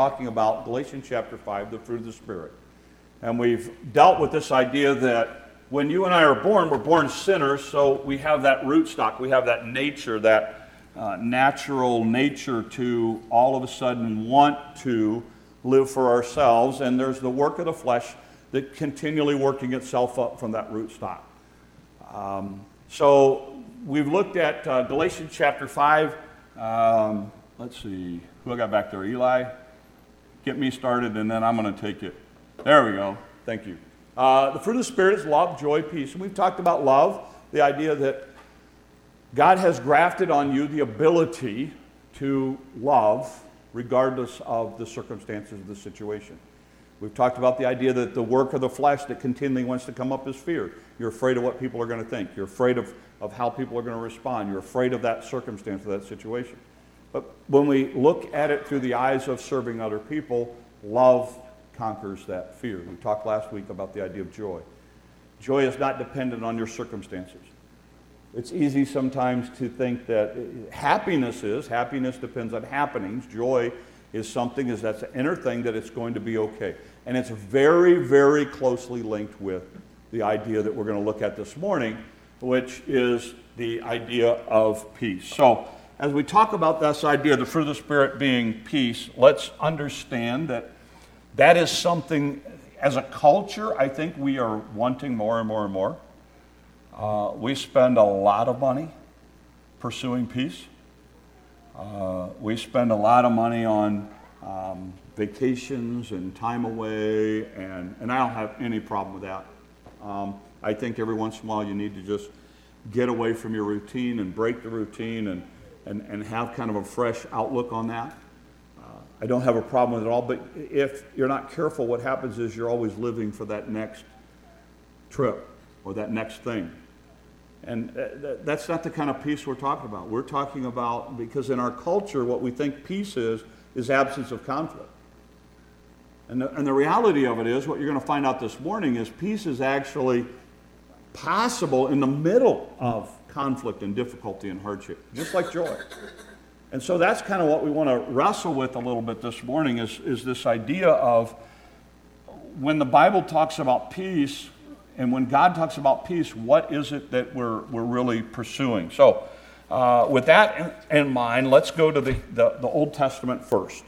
talking about Galatians chapter 5, the fruit of the Spirit. And we've dealt with this idea that when you and I are born, we're born sinners, so we have that root stock, we have that nature, that uh, natural nature to all of a sudden want to live for ourselves. And there's the work of the flesh that continually working itself up from that root stock. Um, so we've looked at uh, Galatians chapter 5. Um, let's see, who I got back there? Eli? Get me started, and then I'm going to take it. There we go. Thank you. Uh, the fruit of the Spirit is love, joy, peace. And we've talked about love, the idea that God has grafted on you the ability to love regardless of the circumstances of the situation. We've talked about the idea that the work of the flesh that continually wants to come up is fear. You're afraid of what people are going to think. You're afraid of, of how people are going to respond. You're afraid of that circumstance, of that situation. But when we look at it through the eyes of serving other people, love conquers that fear. We talked last week about the idea of joy. Joy is not dependent on your circumstances. It's easy sometimes to think that happiness is, happiness depends on happenings. Joy is something, is that's an inner thing that it's going to be okay. And it's very, very closely linked with the idea that we're going to look at this morning, which is the idea of peace. So, as we talk about this idea, the fruit of the Spirit being peace, let's understand that that is something, as a culture, I think we are wanting more and more and more. Uh, we spend a lot of money pursuing peace. Uh, we spend a lot of money on um, vacations and time away, and, and I don't have any problem with that. Um, I think every once in a while you need to just get away from your routine and break the routine and and, and have kind of a fresh outlook on that. Uh, I don't have a problem with it all, but if you're not careful, what happens is you're always living for that next trip or that next thing. And uh, that's not the kind of peace we're talking about. We're talking about, because in our culture, what we think peace is, is absence of conflict. And the, and the reality of it is, what you're going to find out this morning is peace is actually possible in the middle of conflict and difficulty and hardship, just like joy. And so that's kind of what we want to wrestle with a little bit this morning is, is this idea of when the Bible talks about peace and when God talks about peace, what is it that we're, we're really pursuing? So, uh, with that in, in, mind, let's go to the, the, the Old Testament first.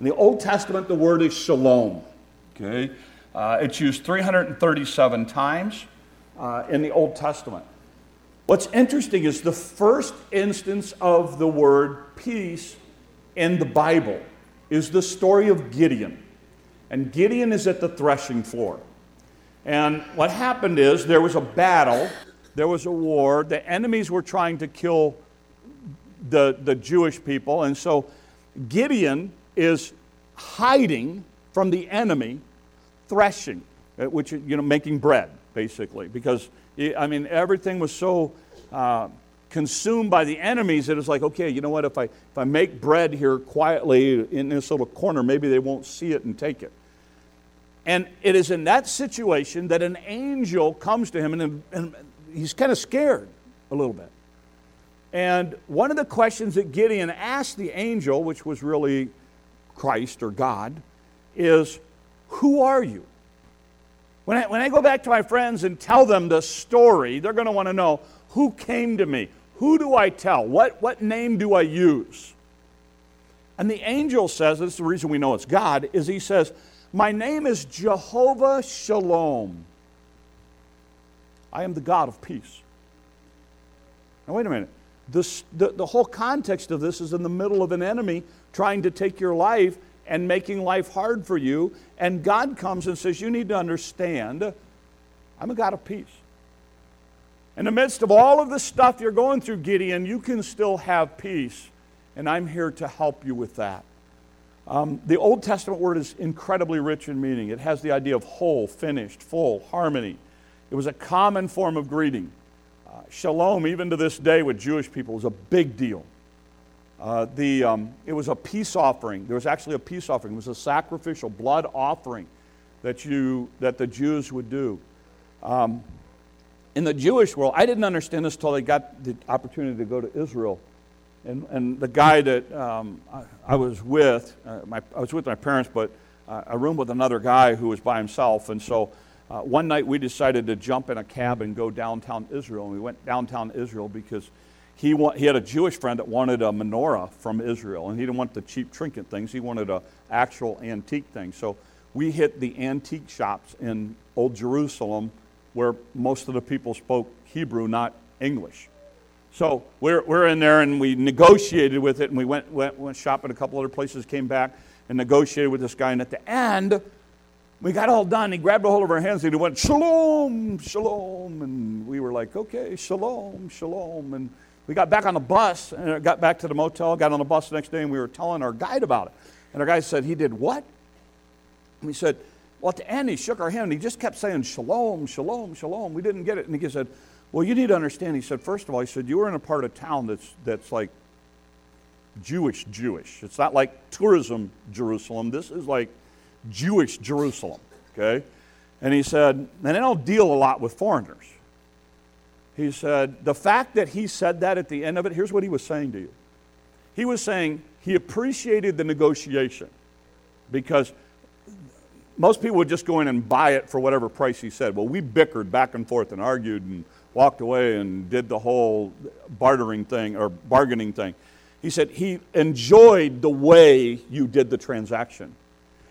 In the Old Testament, the word is shalom. Okay? Uh, it's used 337 times uh, in the Old Testament. What's interesting is the first instance of the word peace in the Bible is the story of Gideon. And Gideon is at the threshing floor. And what happened is there was a battle, there was a war, the enemies were trying to kill the, the Jewish people. And so Gideon is hiding from the enemy, threshing, uh, which, you know, making bread, basically, because I mean, everything was so uh, consumed by the enemies that it's like, okay, you know what? If I, if I make bread here quietly in this little corner, maybe they won't see it and take it. And it is in that situation that an angel comes to him, and, and he's kind of scared a little bit. And one of the questions that Gideon asked the angel, which was really Christ or God, is, Who are you? When I, when I go back to my friends and tell them the story, they're going to want to know who came to me? Who do I tell? What, what name do I use? And the angel says, this is the reason we know it's God, is he says, My name is Jehovah Shalom. I am the God of peace. Now, wait a minute. This, the, the whole context of this is in the middle of an enemy trying to take your life and making life hard for you. And God comes and says, You need to understand, I'm a God of peace. In the midst of all of the stuff you're going through, Gideon, you can still have peace. And I'm here to help you with that. Um, the Old Testament word is incredibly rich in meaning. It has the idea of whole, finished, full, harmony. It was a common form of greeting. Uh, shalom, even to this day with Jewish people, is a big deal. Uh, the, um, it was a peace offering. There was actually a peace offering. It was a sacrificial blood offering that, you, that the Jews would do. Um, in the Jewish world, I didn't understand this until I got the opportunity to go to Israel And, and the guy that um, I, I, was with, uh, my, I was with my parents, but uh, I roomed with another guy who was by himself. And so uh, one night we decided to jump in a cab and go downtown Israel. And we went downtown Israel because he, he had a Jewish friend that wanted a menorah from Israel. And he didn't want the cheap trinket things, he wanted an actual antique thing. So we hit the antique shops in Old Jerusalem where most of the people spoke Hebrew, not English. So we're, we're in there and we negotiated with it and we went, went, went shopping a couple other places, came back and negotiated with this guy. And at the end, we got all done. He grabbed a hold of our hands and he went, Shalom, Shalom. And we were like, okay, Shalom, Shalom. And we got back on the bus and got back to the motel, got on the bus the next day, and we were telling our guide about it. And our guide said, He did what? And we said, Well, at the end, he shook our hand and he just kept saying, Shalom, Shalom, Shalom. We didn't get it. And he said, well, you need to understand, he said, first of all, he said, you were in a part of town that's, that's like Jewish, Jewish. It's not like tourism Jerusalem. This is like Jewish Jerusalem, okay? And he said, and they don't deal a lot with foreigners. He said, the fact that he said that at the end of it, here's what he was saying to you. He was saying he appreciated the negotiation because most people would just go in and buy it for whatever price he said. Well, we bickered back and forth and argued and walked away and did the whole bartering thing or bargaining thing. He said he enjoyed the way you did the transaction.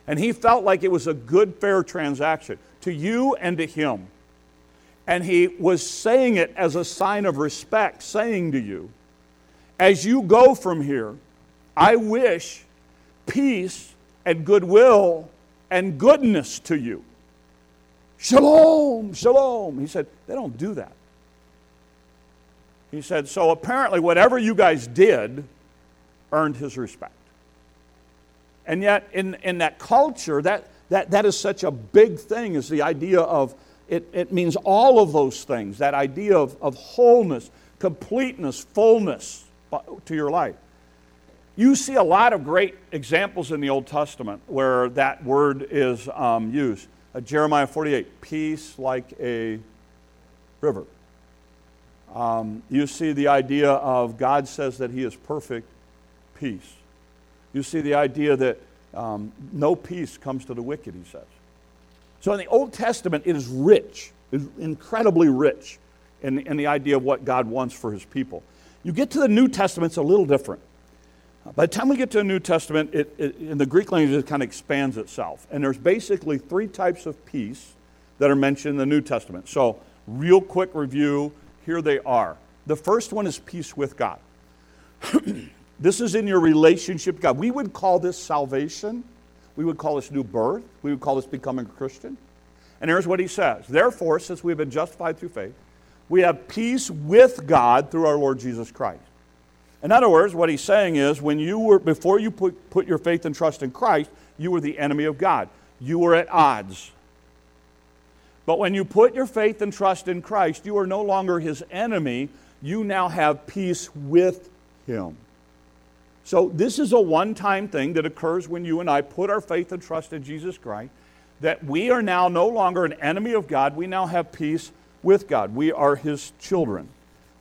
And he felt like it was a good, fair transaction to you and to him. And he was saying it as a sign of respect, saying to you, as you go from here, I wish peace and goodwill and goodness to you. Shalom, shalom. He said, they don't do that. He said, So apparently, whatever you guys did earned his respect. And yet, in, in that culture, that, that, that is such a big thing, is the idea of it, it means all of those things that idea of, of wholeness, completeness, fullness to your life. You see a lot of great examples in the Old Testament where that word is um, used. Uh, Jeremiah 48, peace like a river. Um, you see the idea of God says that He is perfect peace. You see the idea that um, no peace comes to the wicked, He says. So in the Old Testament, it is rich, it is incredibly rich in, in the idea of what God wants for His people. You get to the New Testament, it's a little different. By the time we get to the New Testament, it, it, in the Greek language, it kind of expands itself. And there's basically three types of peace that are mentioned in the New Testament. So, real quick review here they are. The first one is peace with God. this is in your relationship God. We would call this salvation. We would call this new birth. We would call this becoming a Christian. And here's what he says Therefore, since we've been justified through faith, we have peace with God through our Lord Jesus Christ. In other words, what he's saying is when you were, before you put, put your faith and trust in Christ, you were the enemy of God. You were at odds. But when you put your faith and trust in Christ, you are no longer his enemy. You now have peace with him. So, this is a one time thing that occurs when you and I put our faith and trust in Jesus Christ, that we are now no longer an enemy of God. We now have peace with God. We are his children.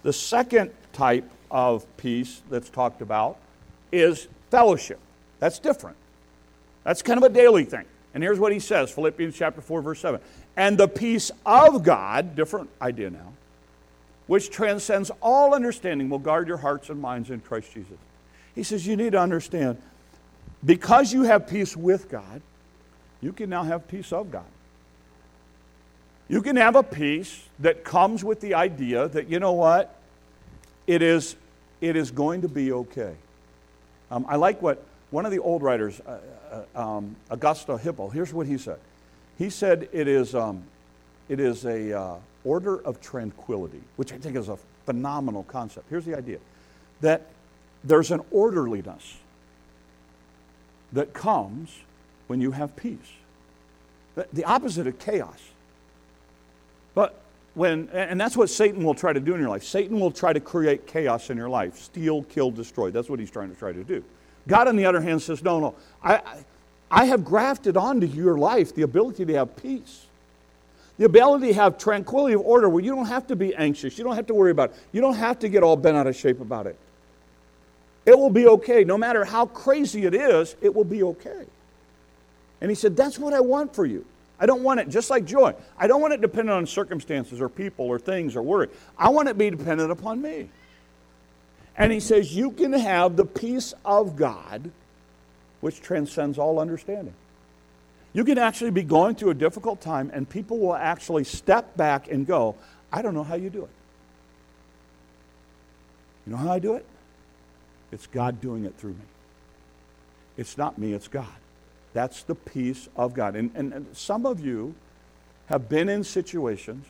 The second type of peace that's talked about is fellowship. That's different. That's kind of a daily thing. And here's what he says Philippians chapter 4, verse 7 and the peace of God, different idea now, which transcends all understanding, will guard your hearts and minds in Christ Jesus. He says, You need to understand, because you have peace with God, you can now have peace of God. You can have a peace that comes with the idea that, you know what? It is, it is going to be okay. Um, I like what one of the old writers, uh, uh, um, Augustine of Hippo, here's what he said. He said it is, um, it is a uh, order of tranquility, which I think is a phenomenal concept. Here's the idea that there's an orderliness that comes when you have peace. The opposite of chaos. But when, and that's what Satan will try to do in your life. Satan will try to create chaos in your life steal, kill, destroy. That's what he's trying to try to do. God, on the other hand, says, no, no. I, I have grafted onto your life the ability to have peace, the ability to have tranquility of order where you don't have to be anxious. You don't have to worry about it. You don't have to get all bent out of shape about it. It will be okay. No matter how crazy it is, it will be okay. And he said, That's what I want for you. I don't want it just like joy. I don't want it dependent on circumstances or people or things or worry. I want it to be dependent upon me. And he says, You can have the peace of God which transcends all understanding. You can actually be going through a difficult time, and people will actually step back and go, I don't know how you do it. You know how I do it? It's God doing it through me. It's not me, it's God. That's the peace of God. And, and, and some of you have been in situations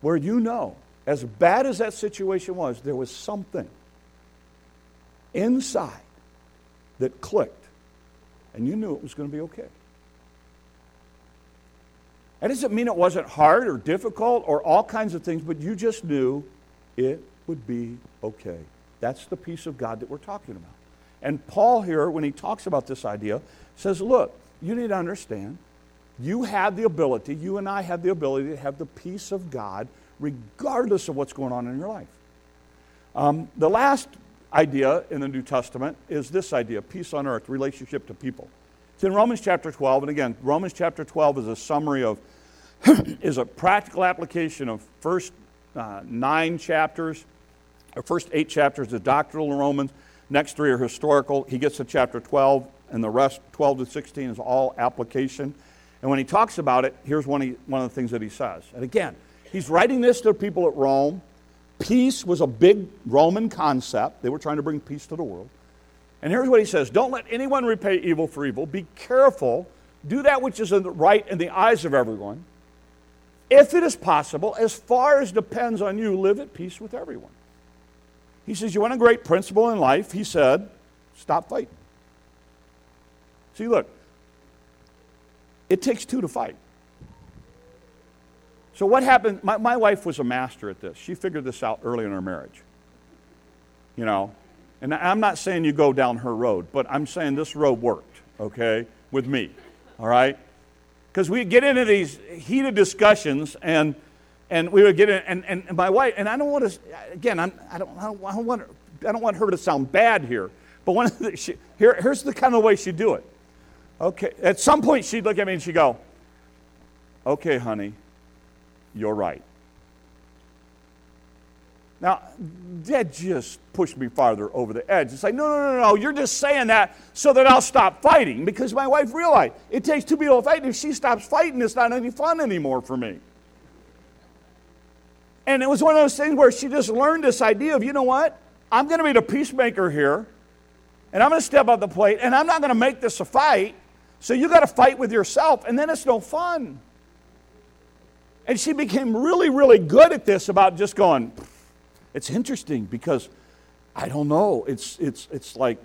where you know, as bad as that situation was, there was something inside that clicked, and you knew it was going to be okay. That doesn't mean it wasn't hard or difficult or all kinds of things, but you just knew it would be okay. That's the peace of God that we're talking about. And Paul here, when he talks about this idea, says, look, you need to understand, you have the ability, you and I have the ability to have the peace of God regardless of what's going on in your life. Um, the last idea in the New Testament is this idea peace on earth, relationship to people. It's in Romans chapter 12, and again, Romans chapter 12 is a summary of, is a practical application of first uh, nine chapters, first eight chapters are doctrinal in Romans. Next three are historical. He gets to chapter 12, and the rest, 12 to 16, is all application. And when he talks about it, here's one, one of the things that he says. And again, he's writing this to people at Rome. Peace was a big Roman concept. They were trying to bring peace to the world. And here's what he says Don't let anyone repay evil for evil. Be careful. Do that which is right in the eyes of everyone. If it is possible, as far as depends on you, live at peace with everyone. He says, You want a great principle in life? He said, Stop fighting. See, look, it takes two to fight. So, what happened? My, my wife was a master at this. She figured this out early in her marriage. You know, and I'm not saying you go down her road, but I'm saying this road worked, okay, with me, all right? Because we get into these heated discussions and and we would get in, and, and, my wife, and I don't want to, again, I'm, I, don't, I, don't, I, don't want, I don't want her to sound bad here, but one of the, she, here, here's the kind of way she'd do it. Okay, at some point she'd look at me and she'd go, okay, honey, you're right. Now, that just pushed me farther over the edge. It's like, no, no, no, no, you're just saying that so that I'll stop fighting because my wife realized it takes two people to fight. And if she stops fighting, it's not any fun anymore for me. And it was one of those things where she just learned this idea of, you know what? I'm going to be the peacemaker here, and I'm going to step up the plate, and I'm not going to make this a fight. So you got to fight with yourself, and then it's no fun. And she became really, really good at this about just going, it's interesting because I don't know. It's, it's, it's like,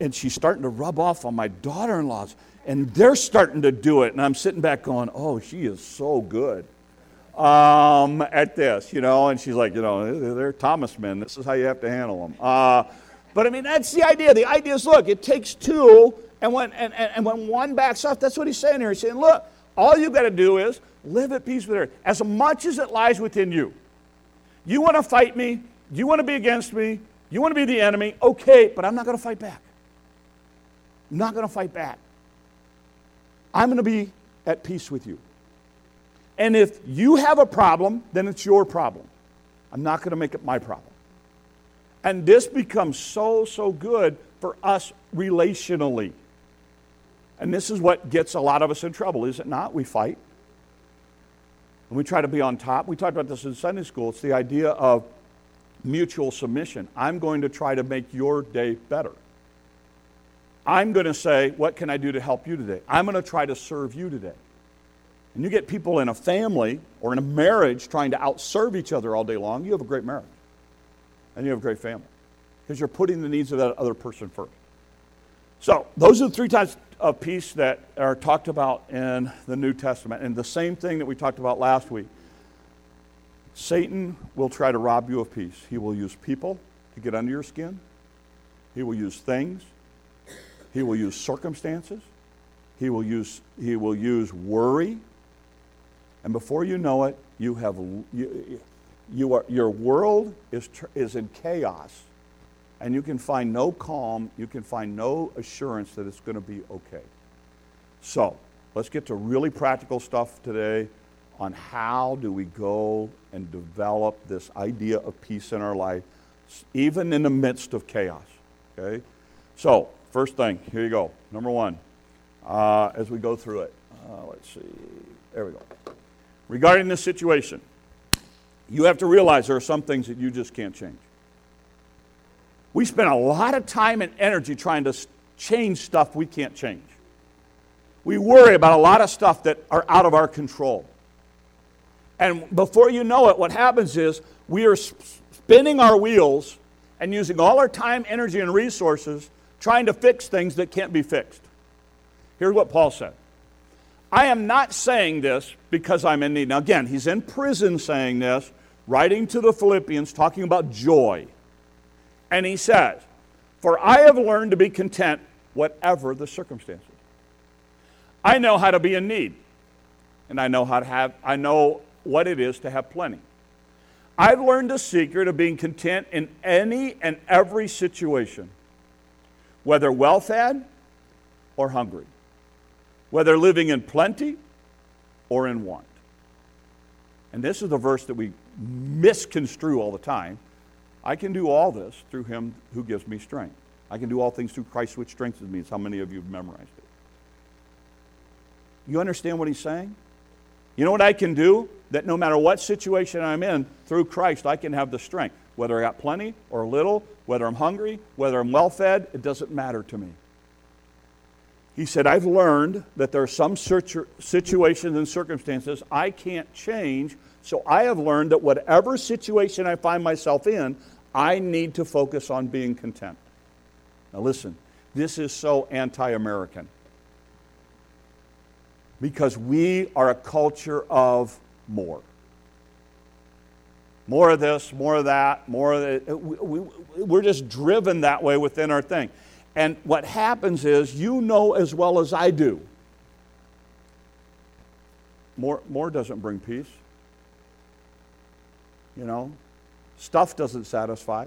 and she's starting to rub off on my daughter in laws, and they're starting to do it. And I'm sitting back going, oh, she is so good um, at this, you know, and she's like, you know, they're Thomas men. This is how you have to handle them. Uh, but I mean, that's the idea. The idea is, look, it takes two, and when and, and, and when one backs off, that's what he's saying here. He's saying, look, all you've got to do is live at peace with her, as much as it lies within you. You want to fight me? You want to be against me? You want to be the enemy? Okay, but I'm not going to fight back. I'm not going to fight back. I'm going to be at peace with you. And if you have a problem, then it's your problem. I'm not going to make it my problem. And this becomes so, so good for us relationally. And this is what gets a lot of us in trouble, is it not? We fight. And we try to be on top. We talked about this in Sunday school. It's the idea of mutual submission. I'm going to try to make your day better. I'm going to say, What can I do to help you today? I'm going to try to serve you today and you get people in a family or in a marriage trying to outserve each other all day long, you have a great marriage. And you have a great family. Because you're putting the needs of that other person first. So, those are the three types of peace that are talked about in the New Testament. And the same thing that we talked about last week. Satan will try to rob you of peace. He will use people to get under your skin, he will use things, he will use circumstances, he will use, he will use worry and before you know it, you have you, you are, your world is, is in chaos and you can find no calm, you can find no assurance that it's going to be okay. So, let's get to really practical stuff today on how do we go and develop this idea of peace in our life, even in the midst of chaos. Okay? So, first thing, here you go. Number one, uh, as we go through it. Uh, let's see. There we go. Regarding this situation, you have to realize there are some things that you just can't change. We spend a lot of time and energy trying to change stuff we can't change. We worry about a lot of stuff that are out of our control. And before you know it, what happens is we are spinning our wheels and using all our time, energy, and resources trying to fix things that can't be fixed. Here's what Paul said I am not saying this because I'm in need. Now, again, he's in prison saying this, writing to the Philippians, talking about joy. And he says, For I have learned to be content, whatever the circumstances. I know how to be in need, and I know how to have, I know what it is to have plenty. I've learned the secret of being content in any and every situation, whether well fed or hungry, whether living in plenty or in want. And this is the verse that we misconstrue all the time. I can do all this through him who gives me strength. I can do all things through Christ which strengthens me. It's how many of you have memorized it. You understand what he's saying? You know what I can do? That no matter what situation I'm in, through Christ, I can have the strength. Whether I got plenty or little, whether I'm hungry, whether I'm well fed, it doesn't matter to me. He said, I've learned that there are some situations and circumstances I can't change, so I have learned that whatever situation I find myself in, I need to focus on being content. Now, listen, this is so anti American because we are a culture of more. More of this, more of that, more of that. We, we're just driven that way within our thing. And what happens is, you know as well as I do, more, more doesn't bring peace. You know, stuff doesn't satisfy.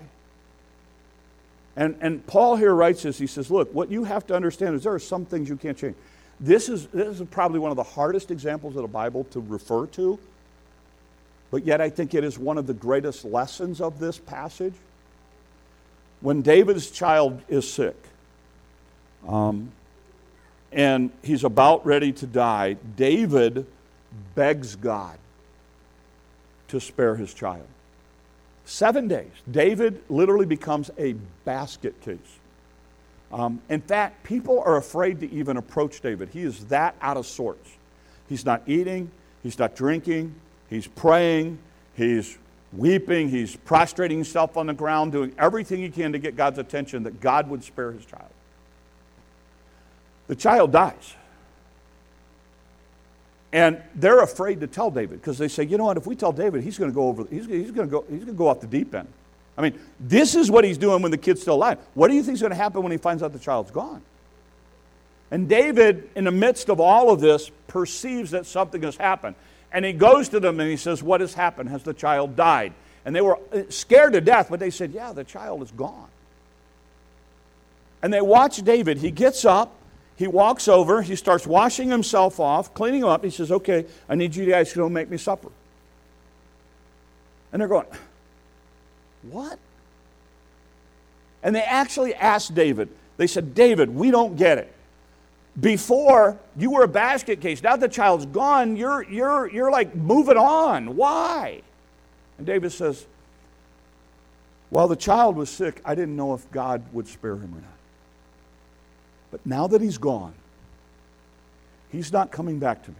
And, and Paul here writes this. He says, Look, what you have to understand is there are some things you can't change. This is, this is probably one of the hardest examples of the Bible to refer to, but yet I think it is one of the greatest lessons of this passage. When David's child is sick, um, and he's about ready to die, David begs God to spare his child. Seven days. David literally becomes a basket case. Um, in fact, people are afraid to even approach David. He is that out of sorts. He's not eating, he's not drinking, he's praying, he's weeping, he's prostrating himself on the ground, doing everything he can to get God's attention that God would spare his child. The child dies. And they're afraid to tell David because they say, you know what, if we tell David, he's going to go over, he's, he's going to go, he's going to go off the deep end. I mean, this is what he's doing when the kid's still alive. What do you think is going to happen when he finds out the child's gone? And David, in the midst of all of this, perceives that something has happened. And he goes to them and he says, What has happened? Has the child died? And they were uh, scared to death, but they said, Yeah, the child is gone. And they watch David. He gets up, he walks over, he starts washing himself off, cleaning up. He says, Okay, I need you guys to go make me supper. And they're going, what? And they actually asked David, they said, David, we don't get it. Before, you were a basket case. Now the child's gone, you're, you're, you're like moving on. Why? And David says, While the child was sick, I didn't know if God would spare him or not. But now that he's gone, he's not coming back to me.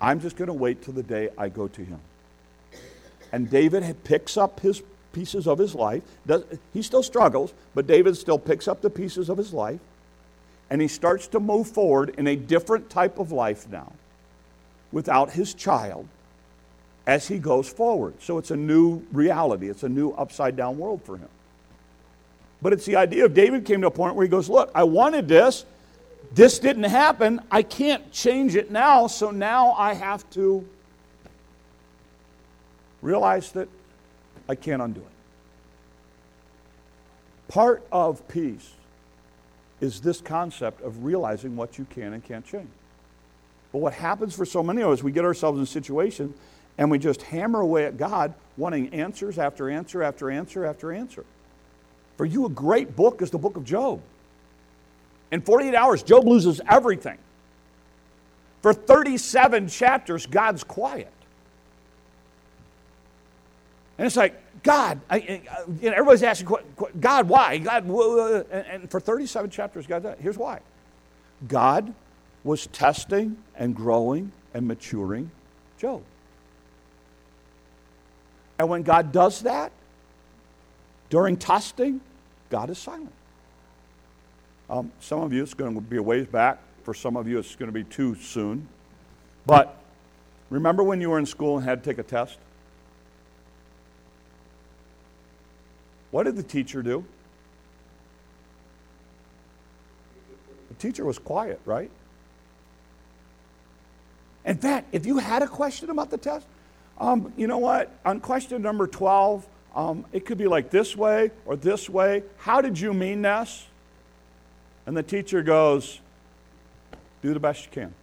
I'm just going to wait till the day I go to him. And David picks up his pieces of his life. Does, he still struggles, but David still picks up the pieces of his life and he starts to move forward in a different type of life now without his child as he goes forward. So it's a new reality, it's a new upside down world for him. But it's the idea of David came to a point where he goes, Look, I wanted this. This didn't happen. I can't change it now. So now I have to realize that I can't undo it. Part of peace is this concept of realizing what you can and can't change. But what happens for so many of us, we get ourselves in situations and we just hammer away at God, wanting answers after answer after answer after answer. For you, a great book is the book of Job. In 48 hours, Job loses everything. For 37 chapters, God's quiet. And it's like, God, I, you know, everybody's asking, God, why? God, and, and for 37 chapters, God, here's why. God was testing and growing and maturing Job. And when God does that, during testing, God is silent. Um, some of you, it's going to be a ways back. For some of you, it's going to be too soon. But remember when you were in school and had to take a test? What did the teacher do? The teacher was quiet, right? In fact, if you had a question about the test, um, you know what? On question number 12, um, it could be like this way or this way. How did you mean this? And the teacher goes, do the best you can.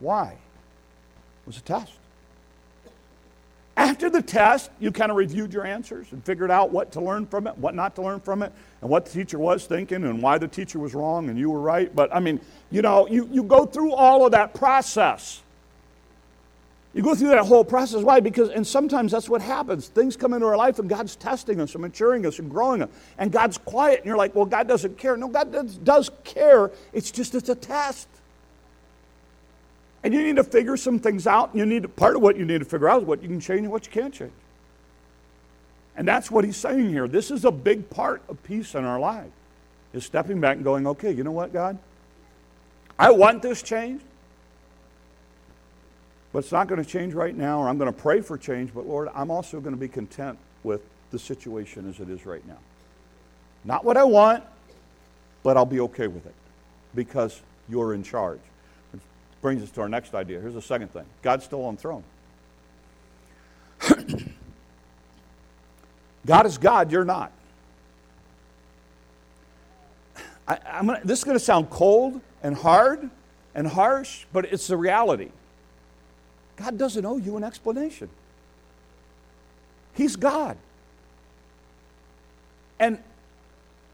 Why? It was a test. After the test, you kind of reviewed your answers and figured out what to learn from it, what not to learn from it, and what the teacher was thinking and why the teacher was wrong and you were right. But I mean, you know, you, you go through all of that process. You go through that whole process. Why? Because, and sometimes that's what happens. Things come into our life and God's testing us and maturing us and growing us. And God's quiet and you're like, well, God doesn't care. No, God does, does care. It's just, it's a test. And you need to figure some things out. And you need to, part of what you need to figure out is what you can change and what you can't change. And that's what he's saying here. This is a big part of peace in our life. Is stepping back and going, okay, you know what, God? I want this changed. But it's not going to change right now, or I'm going to pray for change, but Lord, I'm also going to be content with the situation as it is right now. Not what I want, but I'll be okay with it because you're in charge. Which brings us to our next idea. Here's the second thing God's still on throne. God is God, you're not. I, gonna, this is going to sound cold and hard and harsh, but it's the reality. God doesn't owe you an explanation. He's God. And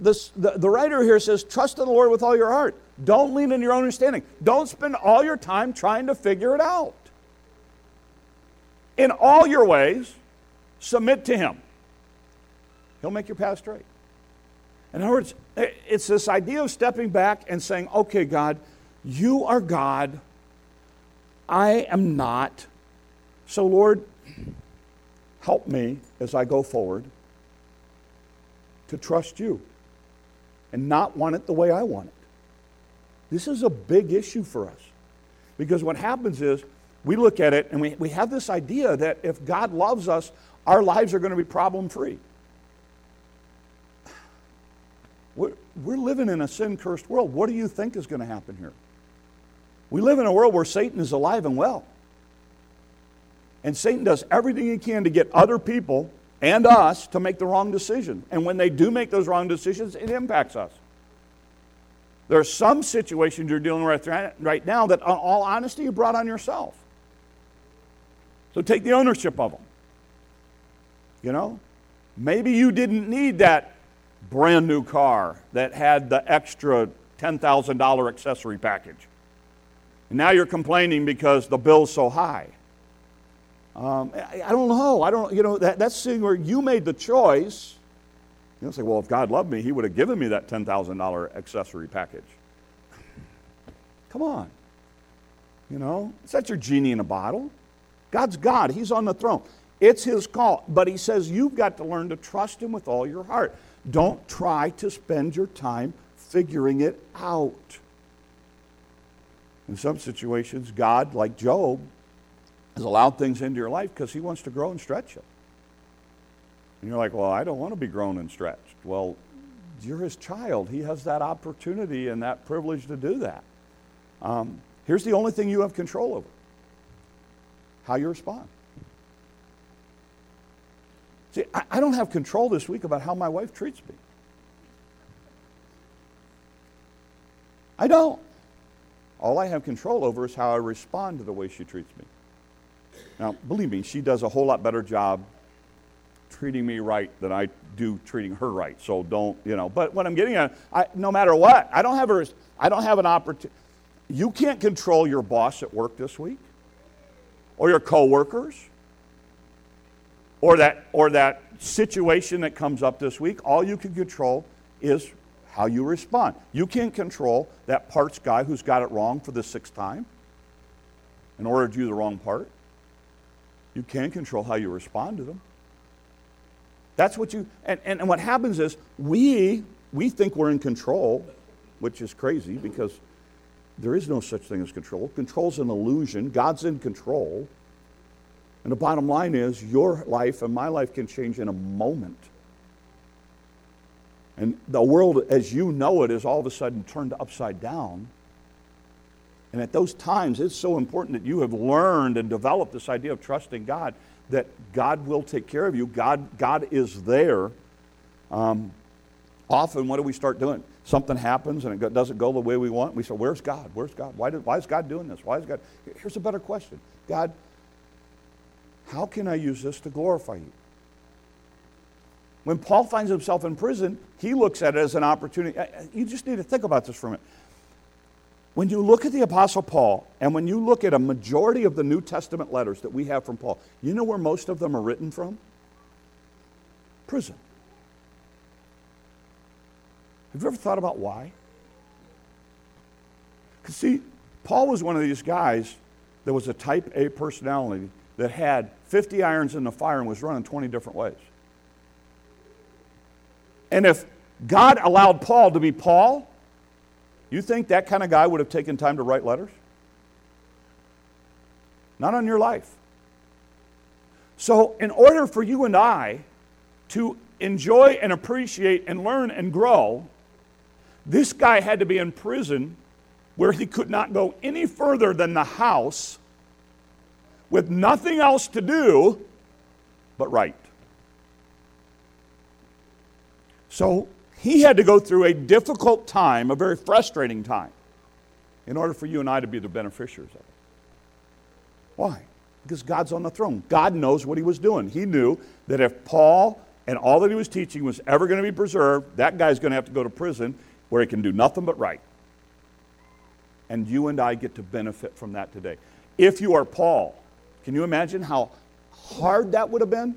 this, the, the writer here says, Trust in the Lord with all your heart. Don't lean in your own understanding. Don't spend all your time trying to figure it out. In all your ways, submit to Him. He'll make your path straight. In other words, it's this idea of stepping back and saying, Okay, God, you are God. I am not. So, Lord, help me as I go forward to trust you and not want it the way I want it. This is a big issue for us because what happens is we look at it and we, we have this idea that if God loves us, our lives are going to be problem free. We're, we're living in a sin cursed world. What do you think is going to happen here? We live in a world where Satan is alive and well. And Satan does everything he can to get other people and us to make the wrong decision. And when they do make those wrong decisions, it impacts us. There are some situations you're dealing with right now that, in all honesty, you brought on yourself. So take the ownership of them. You know? Maybe you didn't need that brand new car that had the extra $10,000 accessory package. And now you're complaining because the bill's so high. Um, I, don't know. I don't, you know, that, that's seeing where you made the choice. You know, say, well, if God loved me, He would have given me that $10,000 accessory package. Come on. You know, is that your genie in a bottle? God's God. He's on the throne. It's His call. But He says you've got to learn to trust Him with all your heart. Don't try to spend your time figuring it out. In some situations, God, like Job, has allowed things into your life because He wants to grow and stretch you. And you're like, well, I don't want to be grown and stretched. Well, you're His child. He has that opportunity and that privilege to do that. Um, here's the only thing you have control over how you respond. See, I, I don't have control this week about how my wife treats me. I don't. All I have control over is how I respond to the way she treats me. Now, believe me, she does a whole lot better job treating me right than I do treating her right. So don't, you know. But what I'm getting at, I, no matter what, I don't have a, I don't have an opportunity. You can't control your boss at work this week, or your coworkers, or that, or that situation that comes up this week. All you can control is how you respond. You can't control that parts guy who's got it wrong for the sixth time and ordered you the wrong part. You can't control how you respond to them. That's what you, and, and, and what happens is we, we think we're in control, which is crazy because there is no such thing as control. Control's an illusion. God's in control. And the bottom line is your life and my life can change in a moment. And the world as you know it is all of a sudden turned upside down. And at those times, it's so important that you have learned and developed this idea of trusting God, that God will take care of you. God, God is there. Um, often, what do we start doing? Something happens and it doesn't go the way we want. We say, Where's God? Where's God? Why, did, why is God doing this? Why is God? Here's a better question God, how can I use this to glorify you? When Paul finds himself in prison, he looks at it as an opportunity. Uh, uh, you just need to think about this for a minute. When you look at the Apostle Paul, and when you look at a majority of the New Testament letters that we have from Paul, you know where most of them are written from? Prison. Have you ever thought about why? Because, see, Paul was one of these guys that was a type A personality that had 50 irons in the fire and was running 20 different ways. And if God allowed Paul to be Paul, you think that kind of guy would have taken time to write letters? Not on your life. So, in order for you and I to enjoy and appreciate and learn and grow, this guy had to be in prison where he could not go any further than the house with nothing else to do but write. So he had to go through a difficult time, a very frustrating time, in order for you and I to be the beneficiaries of it. Why? Because God's on the throne. God knows what he was doing. He knew that if Paul and all that he was teaching was ever going to be preserved, that guy's going to have to go to prison where he can do nothing but right. And you and I get to benefit from that today. If you are Paul, can you imagine how hard that would have been?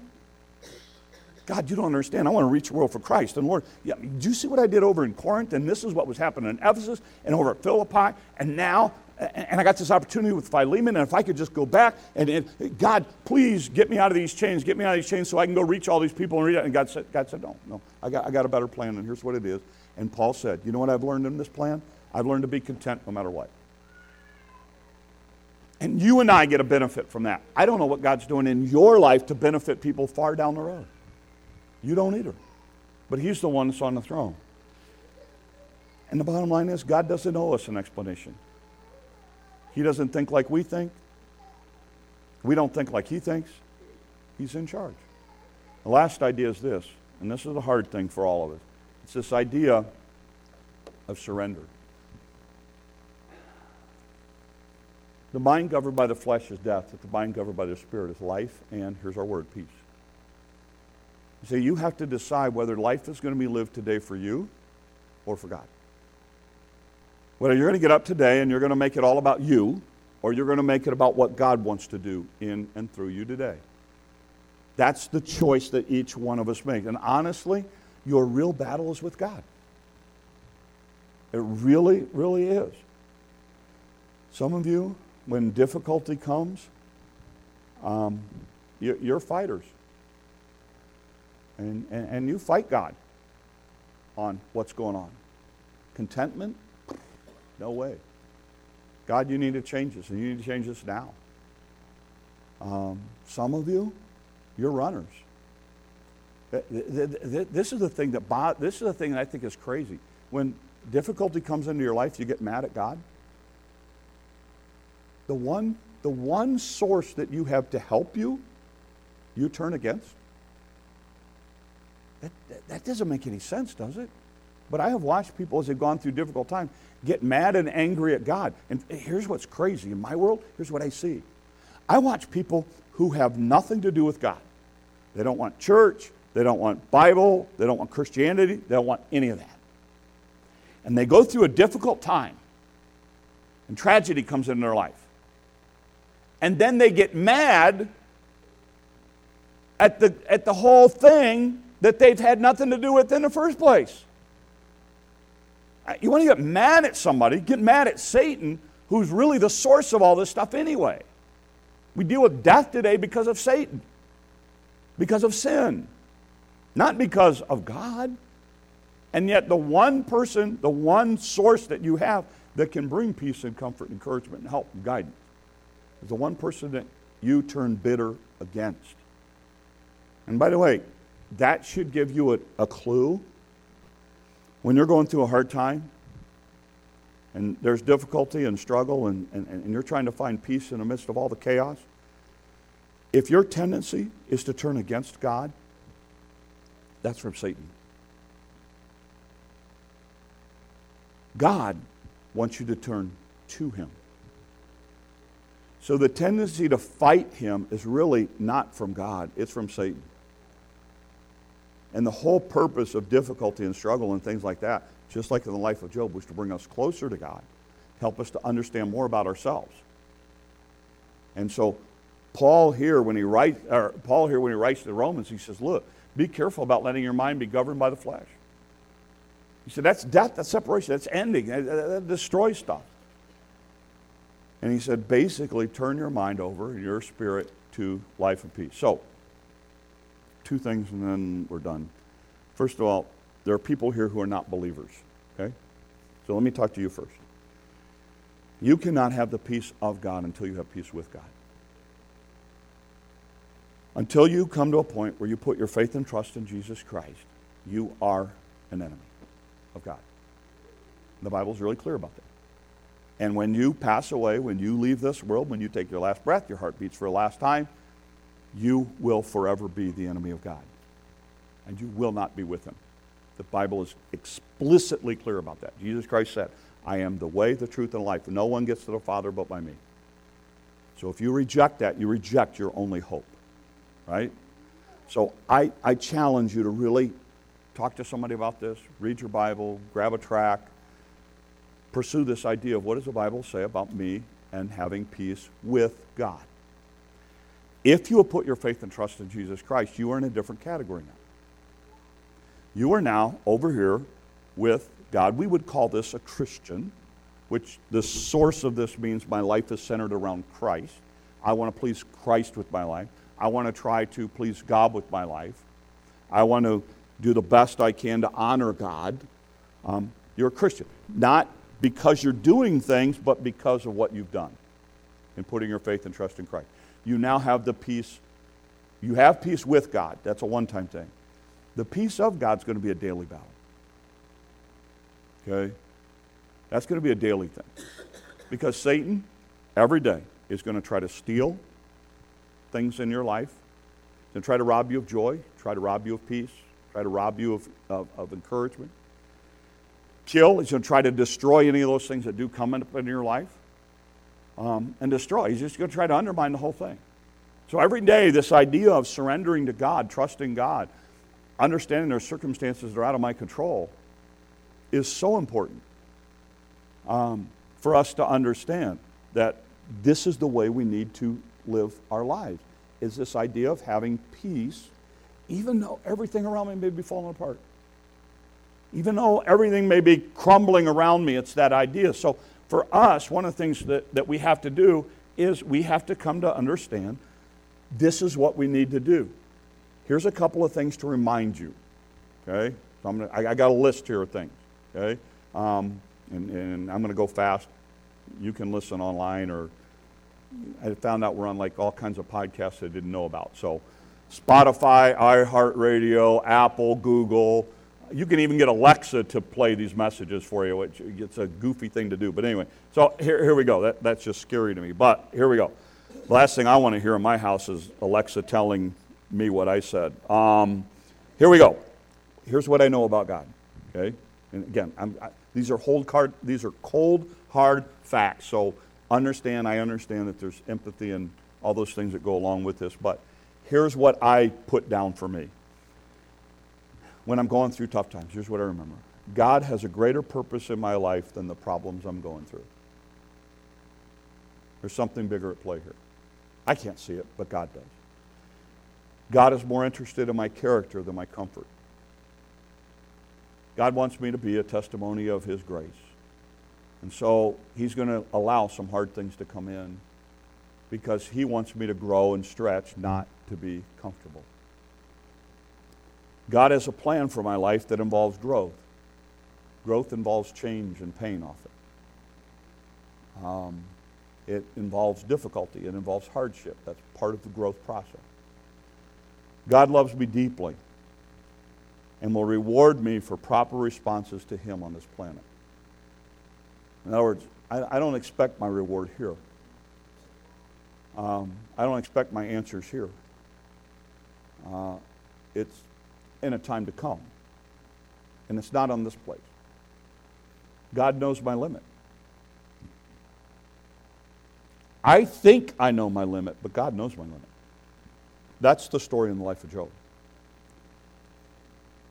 God, you don't understand. I want to reach the world for Christ. And Lord, yeah, do you see what I did over in Corinth? And this is what was happening in Ephesus and over at Philippi. And now, and I got this opportunity with Philemon. And if I could just go back and, and, God, please get me out of these chains, get me out of these chains so I can go reach all these people and read it. And God said, God said, no, no, I got, I got a better plan. And here's what it is. And Paul said, you know what I've learned in this plan? I've learned to be content no matter what. And you and I get a benefit from that. I don't know what God's doing in your life to benefit people far down the road. You don't either. But He's the one that's on the throne. And the bottom line is, God doesn't owe us an explanation. He doesn't think like we think. We don't think like He thinks. He's in charge. The last idea is this, and this is a hard thing for all of us it's this idea of surrender. The mind governed by the flesh is death, but the mind governed by the spirit is life, and here's our word peace. So you have to decide whether life is going to be lived today for you or for God. Whether you're going to get up today and you're going to make it all about you, or you're going to make it about what God wants to do in and through you today. That's the choice that each one of us makes. And honestly, your real battle is with God. It really, really is. Some of you, when difficulty comes, um, you're fighters. And, and, and you fight God on what's going on. Contentment? No way. God, you need to change this, and you need to change this now. Um, some of you, you're runners. This is the thing that this is the thing that I think is crazy. When difficulty comes into your life, you get mad at God. The one, the one source that you have to help you, you turn against. That, that, that doesn't make any sense, does it? But I have watched people as they've gone through difficult times get mad and angry at God. And here's what's crazy in my world here's what I see. I watch people who have nothing to do with God. They don't want church, they don't want Bible, they don't want Christianity, they don't want any of that. And they go through a difficult time, and tragedy comes into their life. And then they get mad at the, at the whole thing that they've had nothing to do with in the first place. Uh, you want to get mad at somebody, get mad at Satan, who's really the source of all this stuff anyway. We deal with death today because of Satan, because of sin, not because of God. And yet, the one person, the one source that you have that can bring peace and comfort, and encouragement, and help and guidance is the one person that you turn bitter against. And by the way, that should give you a, a clue when you're going through a hard time and there's difficulty and struggle and, and, and you're trying to find peace in the midst of all the chaos, if your tendency is to turn against God, that's from Satan. God wants you to turn to Him. So the tendency to fight Him is really not from God, it's from Satan. And the whole purpose of difficulty and struggle and things like that, just like in the life of Job, was to bring us closer to God, help us to understand more about ourselves. And so Paul here when he writes or Paul here when he writes to the Romans, he says, look, be careful about letting your mind be governed by the flesh. He said, that's death, that's separation, that's ending, that, that destroys stuff. And he said, basically, turn your mind over, your spirit, to life and peace. So, two things and then we're done. First of all, there are people here who are not believers, okay? So let me talk to you first. You cannot have the peace of God until you have peace with God. Until you come to a point where you put your faith and trust in Jesus Christ, you are an enemy of God. The Bible's really clear about that. And when you pass away, when you leave this world, when you take your last breath, your heart beats for the last time, you will forever be the enemy of God. And you will not be with him. The Bible is explicitly clear about that. Jesus Christ said, I am the way, the truth, and the life. No one gets to the Father but by me. So if you reject that, you reject your only hope. Right? So I, I challenge you to really talk to somebody about this, read your Bible, grab a track, pursue this idea of what does the Bible say about me and having peace with God. If you have put your faith and trust in Jesus Christ, you are in a different category now. You are now over here with God. We would call this a Christian, which the source of this means my life is centered around Christ. I want to please Christ with my life. I want to try to please God with my life. I want to do the best I can to honor God. Um, you're a Christian. Not because you're doing things, but because of what you've done in putting your faith and trust in Christ you now have the peace. You have peace with God. That's a one time thing. The peace of God's going to be a daily battle. Okay? That's going to be a daily thing. Because Satan, every day, is going to try to steal things in your life, to try to rob you of joy, try to rob you of peace, try to rob you of, of, of encouragement. Kill, he's going to try to destroy any of those things that do come up in your life um, and destroy. He's just going to try to undermine the whole thing. So every day, this idea of surrendering to God, trusting God, understanding there's circumstances that are out of my control is so important um, for us to understand that this is the way we need to live our lives is this idea of having peace even though everything around me may be falling apart even though everything may be crumbling around me it's that idea so for us, one of the things that, that we have to do is we have to come to understand this is what we need to do. Here's a couple of things to remind you. Okay? So I'm gonna, I, I got a list here of things. Okay? Um, and, and I'm going to go fast. You can listen online or I found out we're on like all kinds of podcasts I didn't know about. So Spotify, iHeartRadio, Apple, Google, you can even get Alexa to play these messages for you, which it's a goofy thing to do. But anyway, so here, here we go. That, that's just scary to me. But here we go. The last thing I want to hear in my house is Alexa telling me what I said. Um, here we go. here's what I know about God. Okay? And again, I, these are hold card, these are cold, hard facts. So understand, I understand that there's empathy and all those things that go along with this, but here's what I put down for me. When I'm going through tough times, here's what I remember. God has a greater purpose in my life than the problems I'm going through. There's something bigger at play here. I can't see it, but God does. God is more interested in my character than my comfort. God wants me to be a testimony of His grace. And so He's going to allow some hard things to come in because He wants me to grow and stretch, not to be comfortable. God has a plan for my life that involves growth. Growth involves change and pain often. Um, it involves difficulty, it involves hardship. That's part of the growth process. God loves me deeply and will reward me for proper responses to Him on this planet. In other words, I, I don't expect my reward here. Um, I don't expect my answers here. Uh, it's in a time to come. And it's not on this place. God knows my limit. I think I know my limit, but God knows my limit. That's the story in the life of Job.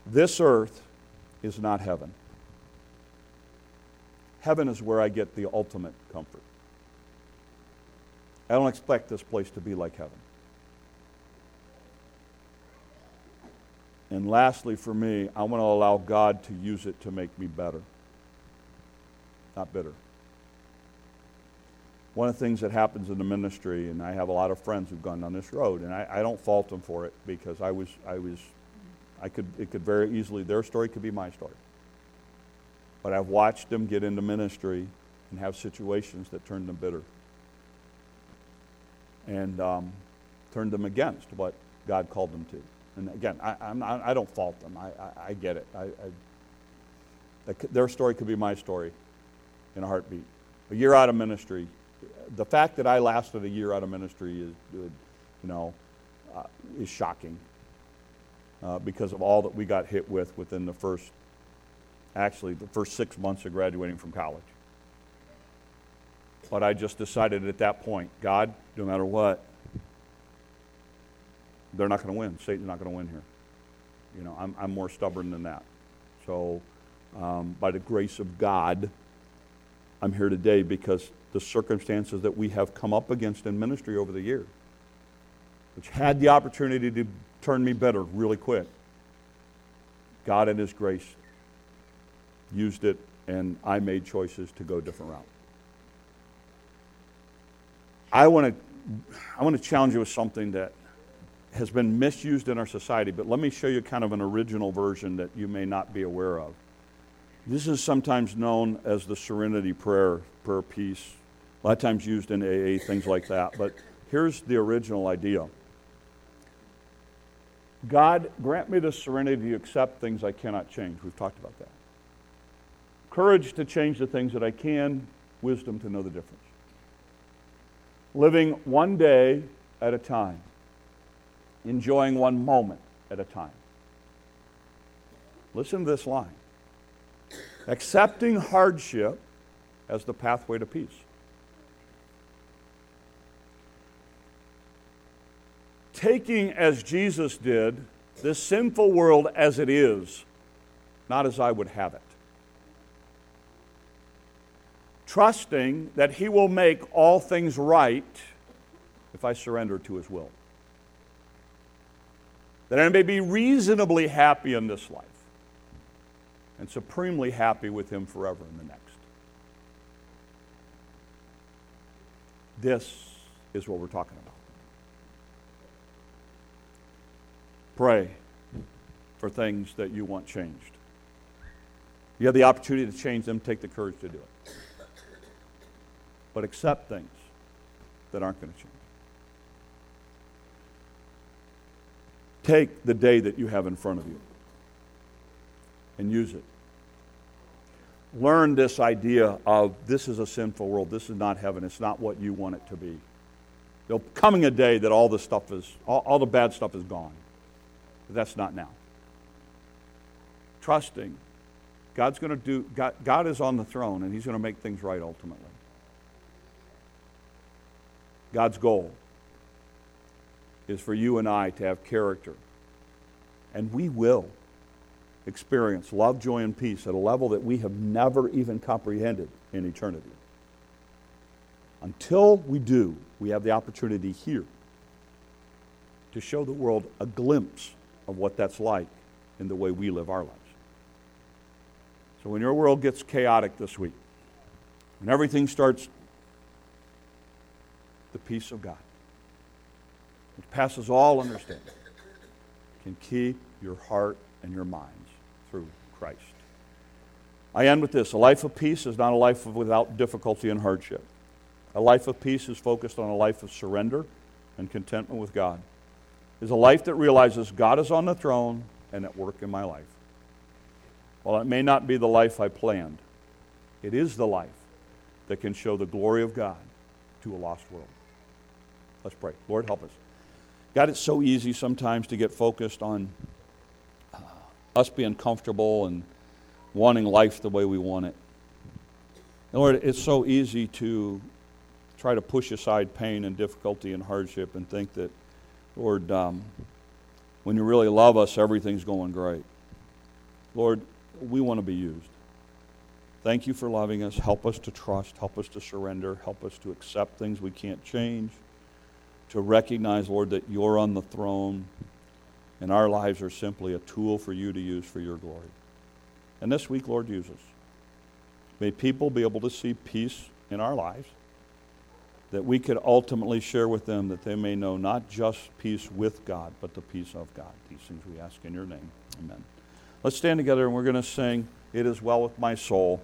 This earth is not heaven. Heaven is where I get the ultimate comfort. I don't expect this place to be like heaven. And lastly, for me, I want to allow God to use it to make me better, not bitter. One of the things that happens in the ministry, and I have a lot of friends who've gone down this road, and I, I don't fault them for it because I was, I was, I could, it could very easily, their story could be my story. But I've watched them get into ministry and have situations that turn them bitter and um, turned them against what God called them to. And again, I, I'm not, I don't fault them. I, I, I get it. I, their story could be my story in a heartbeat. A year out of ministry, the fact that I lasted a year out of ministry is, you know, uh, is shocking uh, because of all that we got hit with within the first, actually, the first six months of graduating from college. But I just decided at that point, God, no matter what, they're not going to win. Satan's not going to win here. You know, I'm, I'm more stubborn than that. So, um, by the grace of God, I'm here today because the circumstances that we have come up against in ministry over the years, which had the opportunity to turn me better really quick, God in His grace used it, and I made choices to go a different route. I want to I want to challenge you with something that has been misused in our society, but let me show you kind of an original version that you may not be aware of. This is sometimes known as the serenity prayer, prayer piece, a lot of times used in AA, things like that. But here's the original idea God, grant me the serenity to accept things I cannot change. We've talked about that. Courage to change the things that I can, wisdom to know the difference. Living one day at a time enjoying one moment at a time. Listen to this line accepting hardship as the pathway to peace. Taking, as Jesus did, this sinful world as it is, not as I would have it. Trusting that He will make all things right if I surrender to His will that I may be reasonably happy in this life and supremely happy with Him forever in the next. This is what we're talking about. Pray for things that you want changed. You have the opportunity to change them, take the courage to do it. But accept things that aren't going to change. Take the day that you have in front of you and use it. Learn this idea of this is a sinful world. This is not heaven. It's not what you want it to be. There'll coming a day that all the stuff is, all, all the bad stuff is gone. But that's not now. trusting God's going to do, God, God is on the throne and He's going to make things right ultimately. God's goal is for you and I to have character. And we will experience love, joy, and peace at a level that we have never even comprehended in eternity. Until we do, we have the opportunity here to show the world a glimpse of what that's like in the way we live our lives. So when your world gets chaotic this week, and everything starts, the peace of God, which passes all understanding, can keep your heart and your minds through Christ. I end with this a life of peace is not a life without difficulty and hardship. A life of peace is focused on a life of surrender and contentment with God. Is a life that realizes God is on the throne and at work in my life. While it may not be the life I planned, it is the life that can show the glory of God to a lost world. Let's pray. Lord, help us. God, it's so easy sometimes to get focused on uh, us being comfortable and wanting life the way we want it. And Lord, it's so easy to try to push aside pain and difficulty and hardship and think that, Lord, um, when you really love us, everything's going great. Lord, we want to be used. Thank you for loving us. Help us to trust. Help us to surrender. Help us to accept things we can't change. To recognize, Lord, that you're on the throne and our lives are simply a tool for you to use for your glory. And this week, Lord, use us. May people be able to see peace in our lives that we could ultimately share with them that they may know not just peace with God, but the peace of God. These things we ask in your name. Amen. Let's stand together and we're going to sing, It Is Well With My Soul.